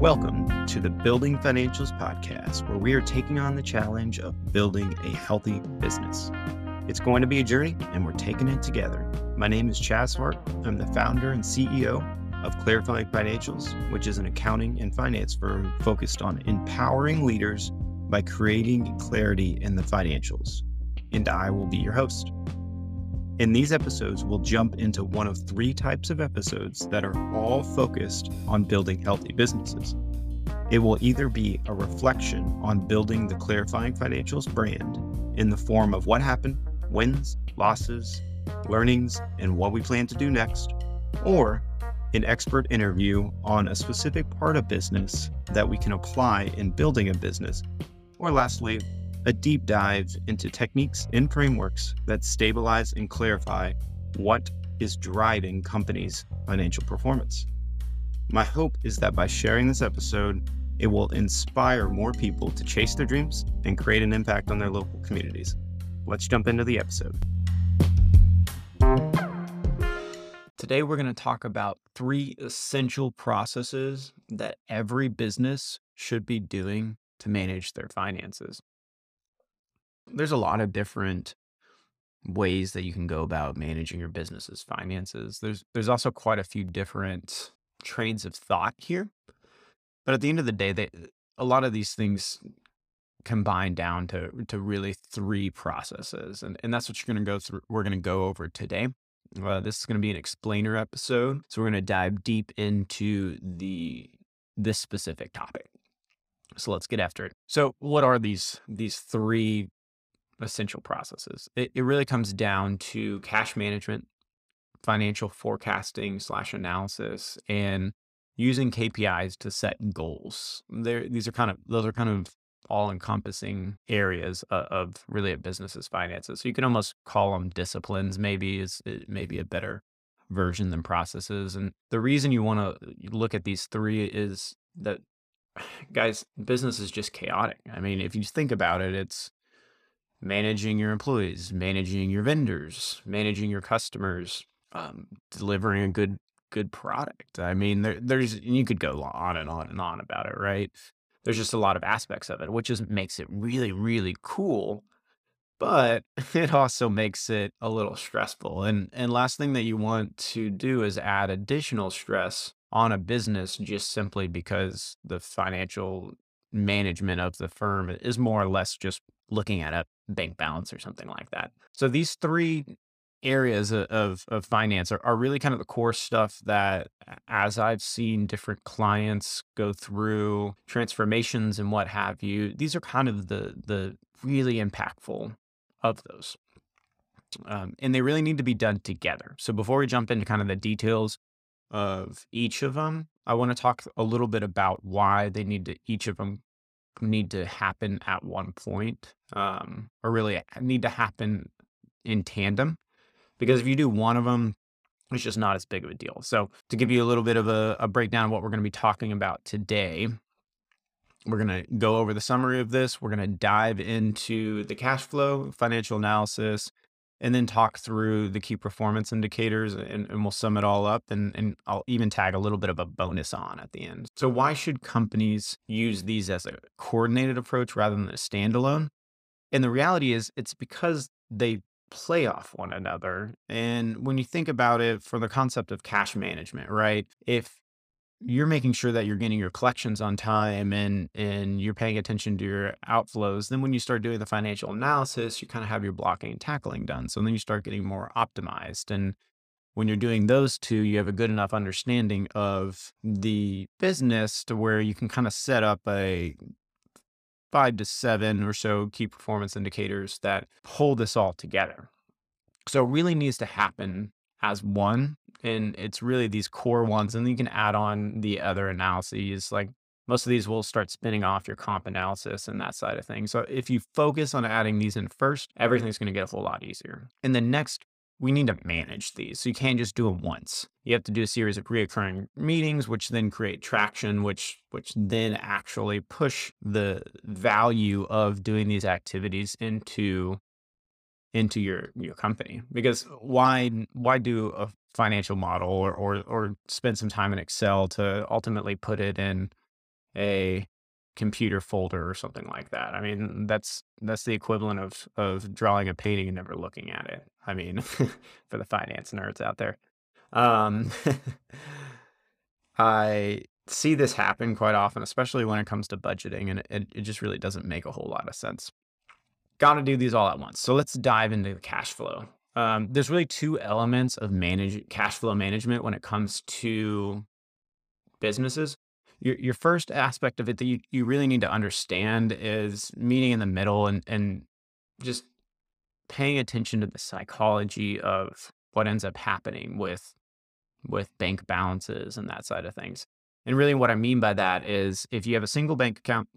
Welcome to the Building Financials Podcast, where we are taking on the challenge of building a healthy business. It's going to be a journey, and we're taking it together. My name is Chaz Hart. I'm the founder and CEO of Clarifying Financials, which is an accounting and finance firm focused on empowering leaders by creating clarity in the financials. And I will be your host. In these episodes, we'll jump into one of three types of episodes that are all focused on building healthy businesses. It will either be a reflection on building the Clarifying Financials brand in the form of what happened, wins, losses, learnings, and what we plan to do next, or an expert interview on a specific part of business that we can apply in building a business, or lastly, a deep dive into techniques and frameworks that stabilize and clarify what is driving companies' financial performance. My hope is that by sharing this episode, it will inspire more people to chase their dreams and create an impact on their local communities. Let's jump into the episode. Today, we're going to talk about three essential processes that every business should be doing to manage their finances there's a lot of different ways that you can go about managing your business's finances. There's there's also quite a few different trains of thought here. But at the end of the day, they a lot of these things combine down to to really three processes. And and that's what you're gonna go through we're gonna go over today. Uh, this is going to be an explainer episode. So we're going to dive deep into the this specific topic. So let's get after it. So what are these these three essential processes. It, it really comes down to cash management, financial forecasting slash analysis, and using KPIs to set goals. There, these are kind of those are kind of all encompassing areas of, of really a business's finances. So you can almost call them disciplines. Maybe is maybe a better version than processes. And the reason you want to look at these three is that guys, business is just chaotic. I mean, if you think about it, it's managing your employees, managing your vendors, managing your customers, um, delivering a good good product. I mean, there, there's you could go on and on and on about it, right? There's just a lot of aspects of it, which just makes it really, really cool. But it also makes it a little stressful. And and last thing that you want to do is add additional stress on a business just simply because the financial management of the firm is more or less just looking at a bank balance or something like that. So these three areas of, of finance are, are really kind of the core stuff that as I've seen different clients go through transformations and what have you, these are kind of the the really impactful of those. Um, and they really need to be done together. So before we jump into kind of the details of each of them, I want to talk a little bit about why they need to each of them need to happen at one point, um, or really need to happen in tandem. Because if you do one of them, it's just not as big of a deal. So, to give you a little bit of a, a breakdown of what we're going to be talking about today, we're going to go over the summary of this. We're going to dive into the cash flow, financial analysis, and then talk through the key performance indicators and, and, we'll sum it all up and, and I'll even tag a little bit of a bonus on at the end. So why should companies use these as a coordinated approach rather than a standalone? And the reality is it's because they play off one another. And when you think about it from the concept of cash management, right? If you're making sure that you're getting your collections on time and and you're paying attention to your outflows then when you start doing the financial analysis you kind of have your blocking and tackling done. So then you start getting more optimized and when you're doing those two you have a good enough understanding of the business to where you can kind of set up a five to seven or so key performance indicators that pull this all together. So it really needs to happen as one and it's really these core ones and then you can add on the other analyses like most of these will start spinning off your comp analysis and that side of things. So if you focus on adding these in first everything's going to get a whole lot easier. And then next we need to manage these so you can't just do them once. You have to do a series of reoccurring meetings which then create traction which which then actually push the value of doing these activities into into your your company because why why do a financial model or or or spend some time in Excel to ultimately put it in a computer folder or something like that. I mean, that's that's the equivalent of of drawing a painting and never looking at it. I mean, for the finance nerds out there. Um, I see this happen quite often, especially when it comes to budgeting, and it, it just really doesn't make a whole lot of sense. Got to do these all at once. So let's dive into the cash flow. Um, there's really two elements of manage cash flow management when it comes to businesses. Your, your first aspect of it that you, you really need to understand is meeting in the middle and, and just paying attention to the psychology of what ends up happening with with bank balances and that side of things. And really what I mean by that is if you have a single bank account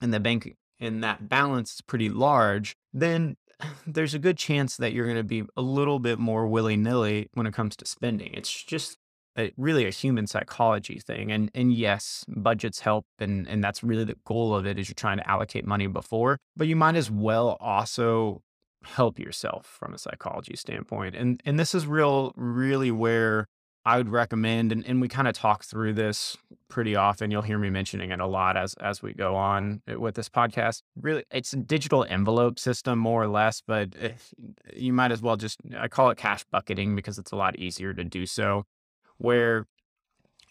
and the bank and that balance is pretty large, then there's a good chance that you're going to be a little bit more willy-nilly when it comes to spending. It's just a, really a human psychology thing. And and yes, budgets help and and that's really the goal of it is you're trying to allocate money before, but you might as well also help yourself from a psychology standpoint. And and this is real really where I would recommend, and, and we kind of talk through this pretty often. You'll hear me mentioning it a lot as as we go on eh, with this podcast. Really, it's a digital envelope system more or less, but eh, you might as well just I call it cash bucketing because it's a lot easier to do so. Where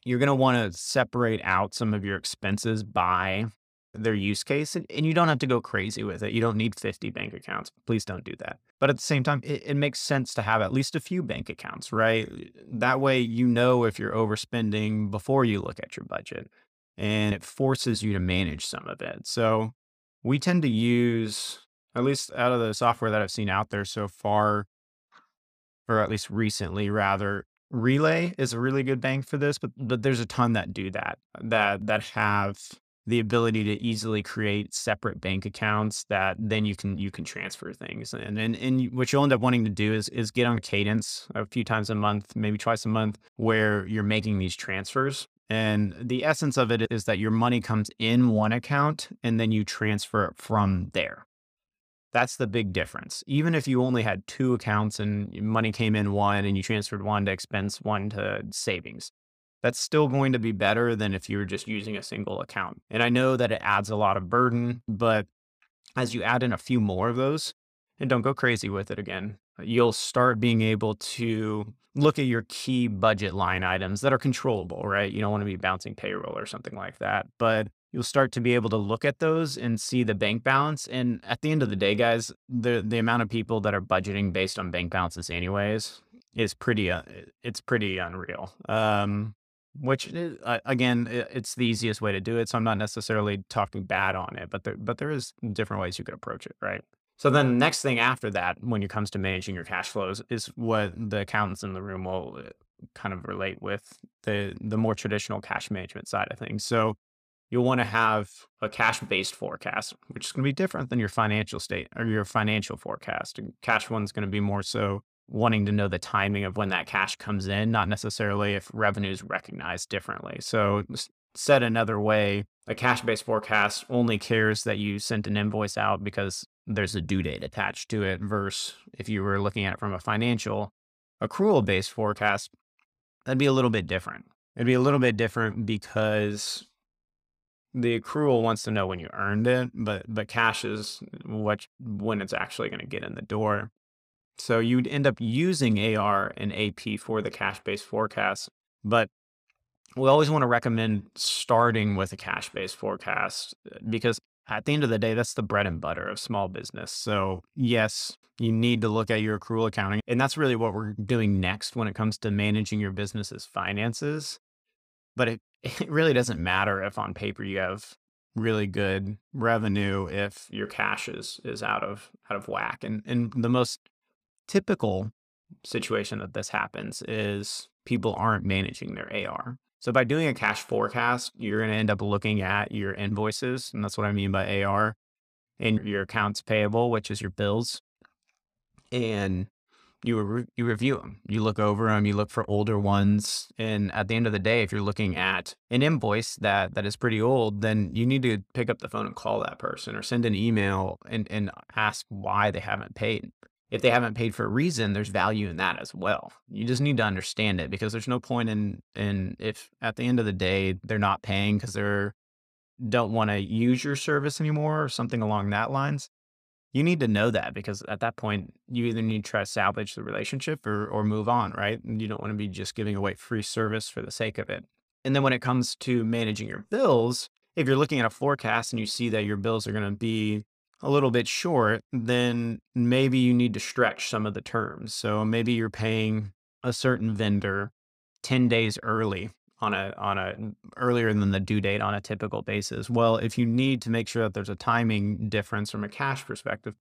you're going to want to separate out some of your expenses by their use case and, and, you don't have to go crazy with it. You don't need 50 bank accounts. Please don't do that. But at the same time, it, it, makes sense to have at least a few bank accounts, right? That way you know if you're overspending before you look at your budget and it forces you to manage some of it. So we tend to use, at least out of the software that I've seen out there so far, or at least recently rather, Relay is a really good bank for this, but but there's a ton that do that that that have the ability to easily create separate bank accounts that then you can you can transfer things. And and, and what you'll end up wanting to do is is get on cadence a few times a month maybe twice a month where you're making these transfers. And the essence of it is that your money comes in one account and then you transfer it from there. That's the big difference. Even if you only had two accounts and money came in one and you transferred one to expense one to savings that's still going to be better than if you were just using a single account. And I know that it adds a lot of burden, but as you add in a few more of those, and don't go crazy with it again, you'll start being able to look at your key budget line items that are controllable, right? You don't want to be bouncing payroll or something like that, but you'll start to be able to look at those and see the bank balance. And at the end of the day, guys, the the amount of people that are budgeting based on bank balances anyways is pretty uh, it's pretty unreal. Um, which is, uh, again, it's the easiest way to do it. So I'm not necessarily talking bad on it, but there, but there is different ways you could approach it, right? So then the next thing after that, when it comes to managing your cash flows, is what the accountants in the room will uh, kind of relate with the the more traditional cash management side of things. So you'll want to have a cash based forecast, which is going to be different than your financial state or your financial forecast. And cash one's going to be more so wanting to know the timing of when that cash comes in, not necessarily if revenue is recognized differently. So, said another way, a cash based forecast only cares that you sent an invoice out because there's a due date attached to it, versus if you were looking at it from a financial accrual based forecast, that'd be a little bit different. It'd be a little bit different because the accrual wants to know when you earned it, but but cash is what when it's actually going to get in the door. So you'd end up using AR and AP for the cash based forecast. But we always want to recommend starting with a cash based forecast uh, because at the end of the day, that's the bread and butter of small business. So, yes, you need to look at your accrual accounting. And that's really what we're doing next when it comes to managing your business's finances. But it, it really doesn't matter if on paper you have really good revenue if your cash is is out of out of whack. And and the most typical situation that this happens is people aren't managing their AR. So by doing a cash forecast, you're going to end up looking at your invoices, and that's what I mean by AR, and your accounts payable, which is your bills, and you re- you review them. You look over them. You look for older ones, and at the end of the day, if you're looking at an invoice that that is pretty old, then you need to pick up the phone and call that person, or send an email and and ask why they haven't paid if they haven't paid for a reason, there's value in that as well. You just need to understand it because there's no point in in if at the end of the day they're not paying because they're don't want to use your service anymore or something along that lines, you need to know that because at that point you either need to try to salvage the relationship or or move on, right? And you don't want to be just giving away free service for the sake of it. And then when it comes to managing your bills, if you're looking at a forecast and you see that your bills are going to be a little bit short, then maybe you need to stretch some of the terms. So maybe you're paying a certain vendor 10 days early on a on a earlier than the due date on a typical basis. Well, if you need to make sure that there's a timing difference from a cash perspective,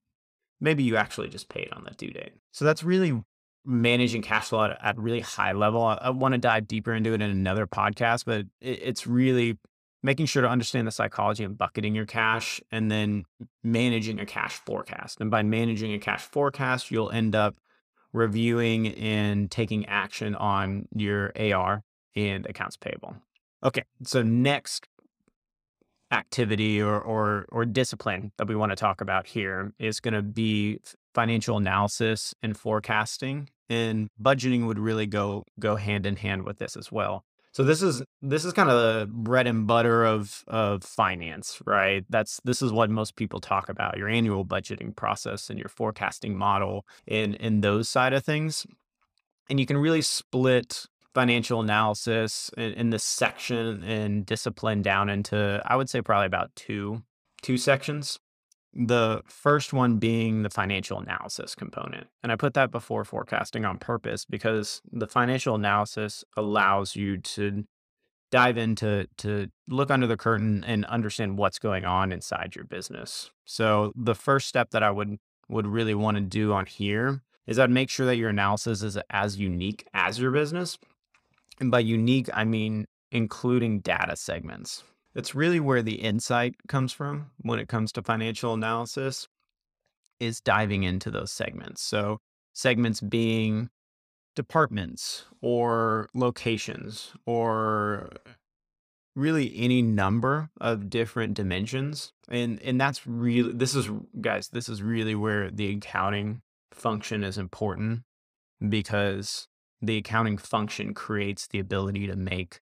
maybe you actually just paid on the due date. So that's really managing cash flow at, at really high level. I, I want to dive deeper into it in another podcast, but it, it's really making sure to understand the psychology of bucketing your cash and then managing a cash forecast. And by managing a cash forecast, you'll end up reviewing and taking action on your AR and accounts payable. Okay, so next activity or or or discipline that we want to talk about here is going to be financial analysis and forecasting and budgeting would really go go hand in hand with this as well. So this is this is kind of the bread and butter of of finance, right? That's this is what most people talk about, your annual budgeting process and your forecasting model in in those side of things. And you can really split financial analysis in, in this section and discipline down into I would say probably about two two sections. The first one being the financial analysis component. And I put that before forecasting on purpose because the financial analysis allows you to dive into to look under the curtain and understand what's going on inside your business. So the first step that I would would really want to do on here is I'd make sure that your analysis is as unique as your business. And by unique, I mean including data segments. It's really where the insight comes from when it comes to financial analysis is diving into those segments. So segments being departments or locations or really any number of different dimensions and and that's really this is guys this is really where the accounting function is important because the accounting function creates the ability to make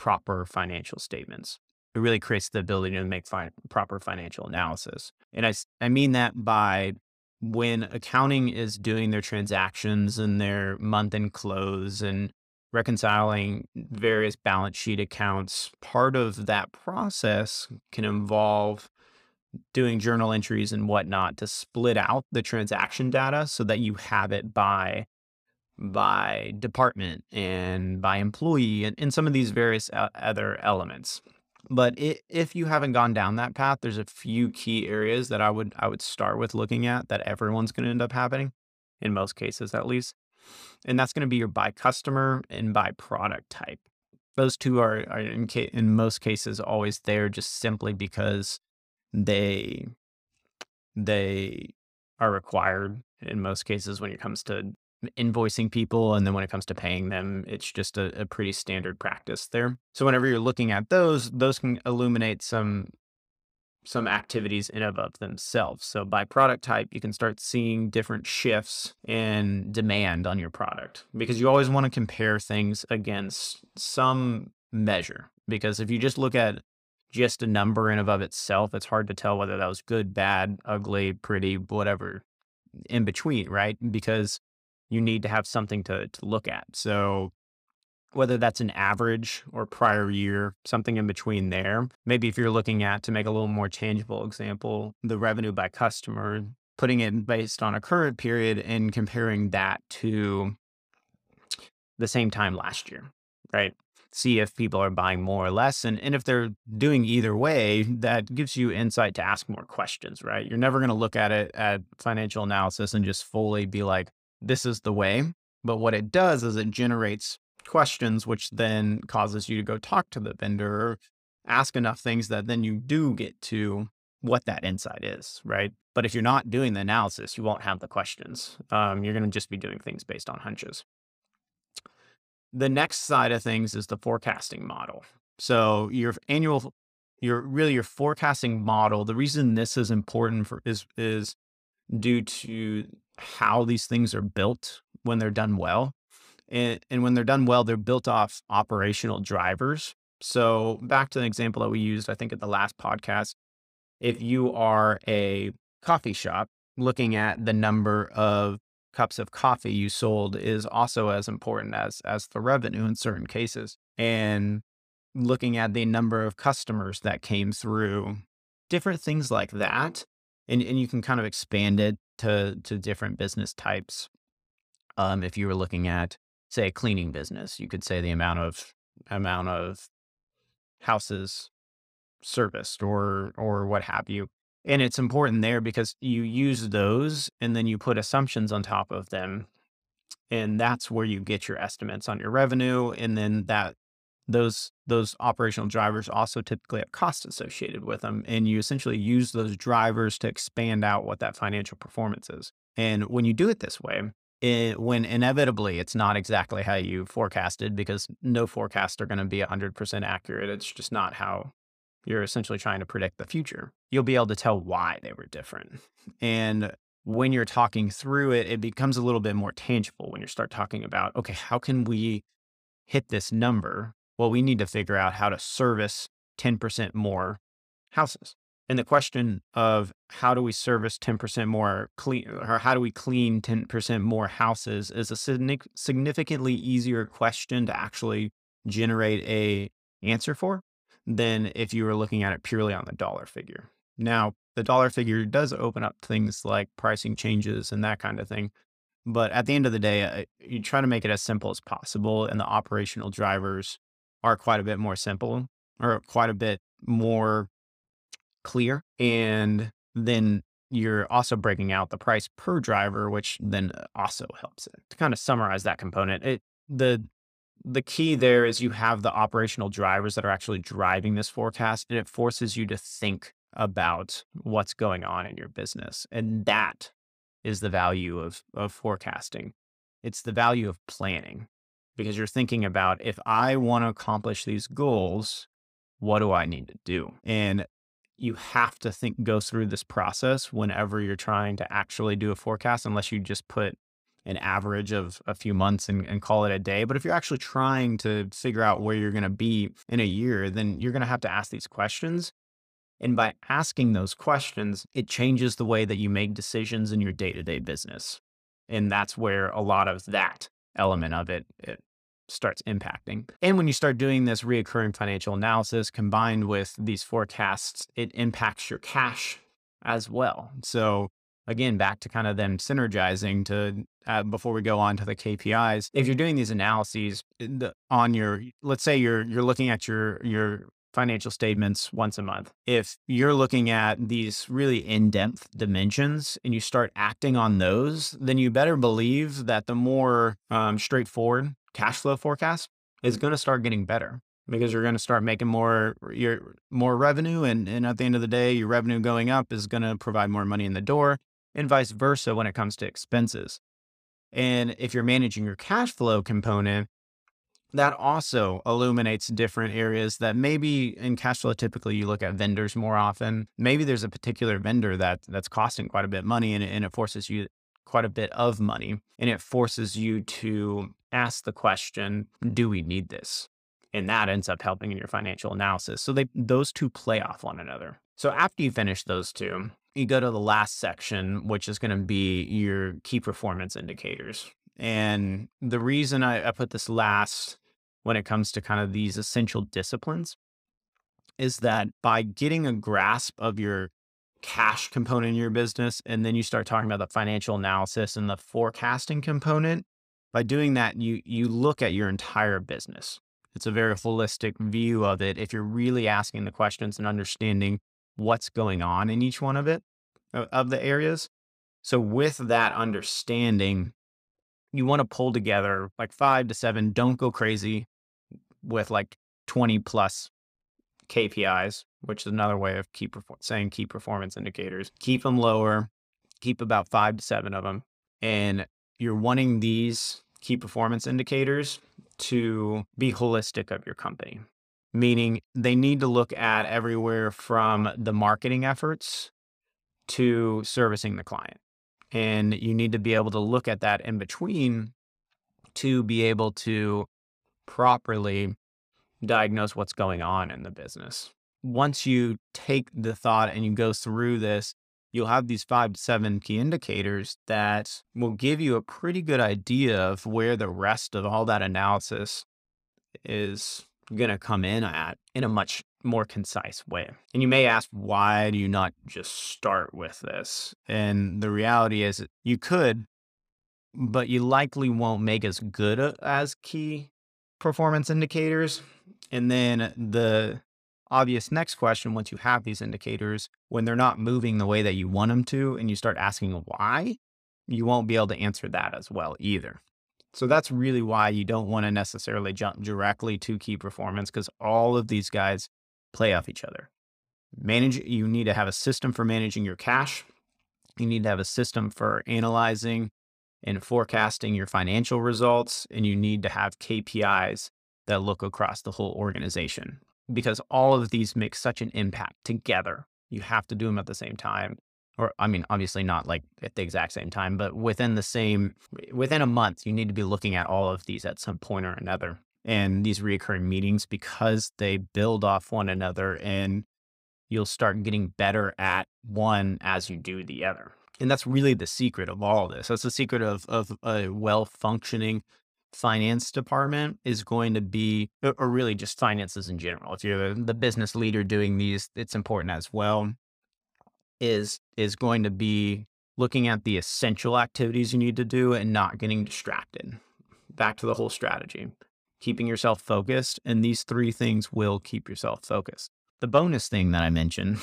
proper financial statements. It really creates the ability to make fi- proper financial analysis. And I, I mean that by when accounting is doing their transactions and their month end close and reconciling various balance sheet accounts, part of that process can involve doing journal entries and whatnot to split out the transaction data so that you have it by by department and by employee and, and some of these various other elements. But it, if you haven't gone down that path, there's a few key areas that I would I would start with looking at that everyone's going to end up happening in most cases at least, and that's going to be your by customer and by product type. Those two are, are in, ca- in most cases always there just simply because they they are required in most cases when it comes to invoicing people and then when it comes to paying them it's just a, a, pretty standard practice there. So whenever you're looking at those those can illuminate some some activities in and of themselves. So by product type you can start seeing different shifts in demand on your product because you always want to compare things against some measure because if you just look at just a number in and of itself it's hard to tell whether that was good bad ugly pretty whatever in between right? Because you need to have something to, to look at. So whether that's an average or prior year, something in between there. Maybe if you're looking at to make a little more tangible example, the revenue by customer, putting it based on a current period and comparing that to the same time last year, right? See if people are buying more or less. And, and if they're doing either way, that gives you insight to ask more questions, right? You're never going to look at it at financial analysis and just fully be like, this is the way. But what it does is it generates questions, which then causes you to go talk to the vendor or ask enough things that then you do get to what that insight is, right? But if you're not doing the analysis, you won't have the questions. Um, you're going to just be doing things based on hunches. The next side of things is the forecasting model. So your annual, your really your forecasting model. The reason this is important for is is due to how these things are built when they're done well. And, and when they're done well, they're built off operational drivers So, back to the example that we used, I think, at the last podcast. If you are a coffee shop, looking at the number of cups of coffee you sold is also as important as as the revenue in certain cases. And looking at the number of customers that came through, different things like that. And and you can kind of expand it to to different business types. Um, if you were looking at, say, a cleaning business, you could say the amount of amount of houses serviced or or what have you. And it's important there because you use those and then you put assumptions on top of them. And that's where you get your estimates on your revenue. And then that those those operational drivers also typically have costs associated with them. And you essentially use those drivers to expand out what that financial performance is. And when you do it this way, it, when inevitably it's not exactly how you forecasted because no forecasts are going to be 100% accurate. It's just not how you're essentially trying to predict the future. You'll be able to tell why they were different. And when you're talking through it, it becomes a little bit more tangible when you start talking about, okay, how can we hit this number? Well, we need to figure out how to service 10% more houses. And the question of how do we service 10% more clean or how do we clean 10% more houses is a significantly easier question to actually generate a answer for than if you were looking at it purely on the dollar figure. Now, the dollar figure does open up things like pricing changes and that kind of thing. But at the end of the day, uh, you try to make it as simple as possible. And the operational drivers are quite a bit more simple or quite a bit more clear. And then you're also breaking out the price per driver, which then uh, also helps it. To kind of summarize that component, it the the key there is you have the operational drivers that are actually driving this forecast and it forces you to think about what's going on in your business and that is the value of of forecasting it's the value of planning because you're thinking about if i want to accomplish these goals what do i need to do and you have to think go through this process whenever you're trying to actually do a forecast unless you just put an average of a few months and, and call it a day. But if you're actually trying to figure out where you're going to be in a year, then you're going to have to ask these questions. And by asking those questions, it changes the way that you make decisions in your day to day business. And that's where a lot of that element of it, it starts impacting. And when you start doing this reoccurring financial analysis combined with these forecasts, it impacts your cash as well. So again, back to kind of them synergizing to uh, before we go on to the KPIs. If you're doing these analyses the, on your, let's say you're you're looking at your your financial statements once a month. If you're looking at these really in-depth dimensions and you start acting on those, then you better believe that the more um, straightforward cash flow forecast is mm. going to start getting better because you're going to start making more your more revenue and and at the end of the day your revenue going up is going to provide more money in the door and vice versa when it comes to expenses. And if you're managing your cash flow component, that also illuminates different areas that maybe in cash flow typically you look at vendors more often. Maybe there's a particular vendor that that's costing quite a bit of money and, and it forces you quite a bit of money and it forces you to ask the question, do we need this? And that ends up helping in your financial analysis. So they those two play off one another. So after you finish those two, you go to the last section, which is going to be your key performance indicators. And the reason I, I, put this last when it comes to kind of these essential disciplines is that by getting a grasp of your cash component in your business, and then you start talking about the financial analysis and the forecasting component, by doing that, you you look at your entire business. It's a very holistic view of it. If you're really asking the questions and understanding what's going on in each one of it, of the areas. So with that understanding, you want to pull together like five to seven. Don't go crazy with like 20 plus KPIs, which is another way of keep saying key performance indicators. Keep them lower, keep about five to seven of them. And you're wanting these key performance indicators to be holistic of your company meaning they need to look at everywhere from the marketing efforts to servicing the client. And you need to be able to look at that in between to be able to properly diagnose what's going on in the business. Once you take the thought and you go through this, you'll have these five to seven key indicators that will give you a pretty good idea of where the rest of all that analysis is going to come in at in a much more concise way. And you may ask, why do you not just start with this? And the reality is, you could, but you likely won't make as good as key performance indicators. And then the obvious next question, once you have these indicators, when they're not moving the way that you want them to, and you start asking why, you won't be able to answer that as well either. So that's really why you don't want to necessarily jump directly to key performance because all of these guys play off each other. Manage, you need to have a system for managing your cash. You need to have a system for analyzing and forecasting your financial results. And you need to have KPIs that look across the whole organization because all of these make such an impact together. You have to do them at the same time or I mean, obviously not like at the exact same time, but within the same, within a month, you need to be looking at all of these at some point or another. And these reoccurring meetings, because they build off one another and you'll start getting better at one as you do the other. And that's really the secret of all of this. That's the secret of, of a well functioning finance department is going to be, or really just finances in general. If you're the business leader doing these, it's important as well is is going to be looking at the essential activities you need to do and not getting distracted. Back to the whole strategy. Keeping yourself focused, and these three things will keep yourself focused. The bonus thing that I mentioned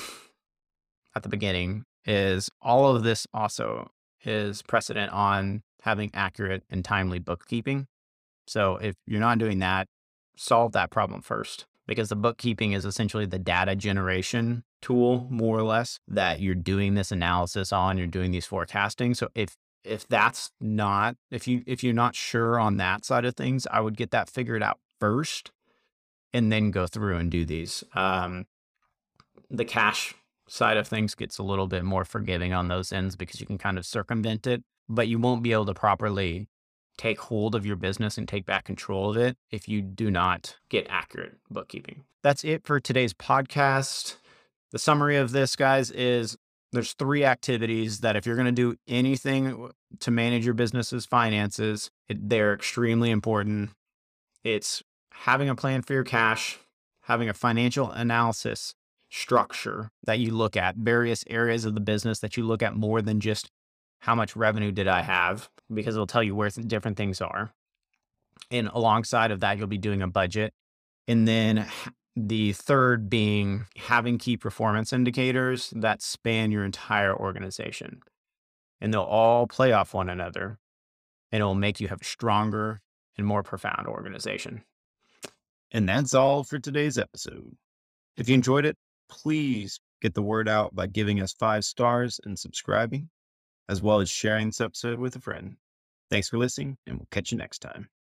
at the beginning is all of this also is precedent on having accurate and timely bookkeeping. So if you're not doing that, solve that problem first because the bookkeeping is essentially the data generation tool more or less that you're doing this analysis on you're doing these forecasting. So if if that's not if you if you're not sure on that side of things i would get that figured out first and then go through and do these. Um the cash side of things gets a little bit more forgiving on those ends because you can kind of circumvent it but you won't be able to properly take hold of your business and take back control of it if you do not get accurate bookkeeping. That's it for today's podcast. The summary of this, guys, is there's three activities that if you're going to do anything to manage your business's finances, it, they're extremely important. It's having a plan for your cash, having a financial analysis structure that you look at, various areas of the business that you look at more than just how much revenue did I have, because it'll tell you where different things are. And alongside of that, you'll be doing a budget. And then the third being having key performance indicators that span your entire organization. And they'll all play off one another and it'll make you have a stronger and more profound organization. And that's all for today's episode. If you enjoyed it, please get the word out by giving us five stars and subscribing as well as sharing this episode with a friend. Thanks for listening, and we'll catch you next time.